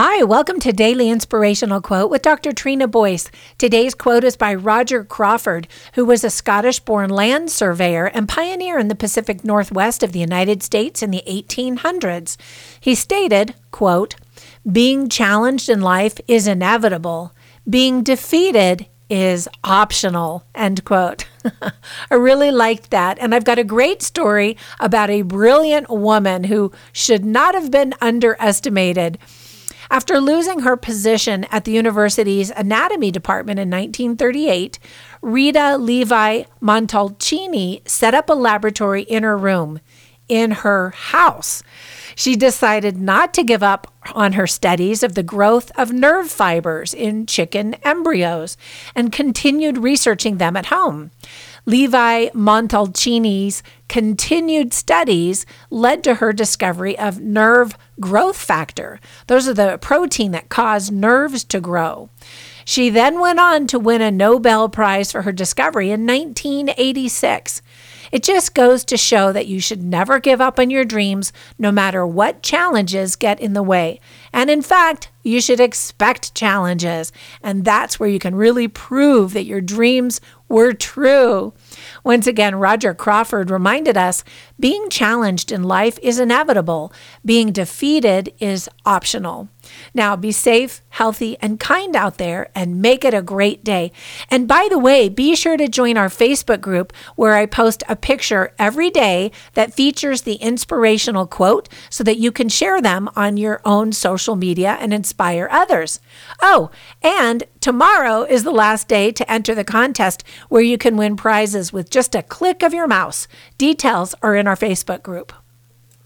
Hi, welcome to Daily Inspirational Quote with Dr. Trina Boyce. Today's quote is by Roger Crawford, who was a Scottish born land surveyor and pioneer in the Pacific Northwest of the United States in the 1800s. He stated, quote, Being challenged in life is inevitable, being defeated is optional, end quote. I really liked that. And I've got a great story about a brilliant woman who should not have been underestimated. After losing her position at the university's anatomy department in 1938, Rita Levi Montalcini set up a laboratory in her room in her house. She decided not to give up on her studies of the growth of nerve fibers in chicken embryos and continued researching them at home. Levi Montalcini's continued studies led to her discovery of nerve growth factor. Those are the protein that cause nerves to grow. She then went on to win a Nobel Prize for her discovery in 1986. It just goes to show that you should never give up on your dreams, no matter what challenges get in the way. And in fact, you should expect challenges. And that's where you can really prove that your dreams were true. Once again, Roger Crawford reminded us being challenged in life is inevitable, being defeated is optional. Now, be safe, healthy, and kind out there and make it a great day. And by the way, be sure to join our Facebook group where I post a picture every day that features the inspirational quote so that you can share them on your own social media and inspire others. Oh, and tomorrow is the last day to enter the contest where you can win prizes with just a click of your mouse. Details are in our Facebook group.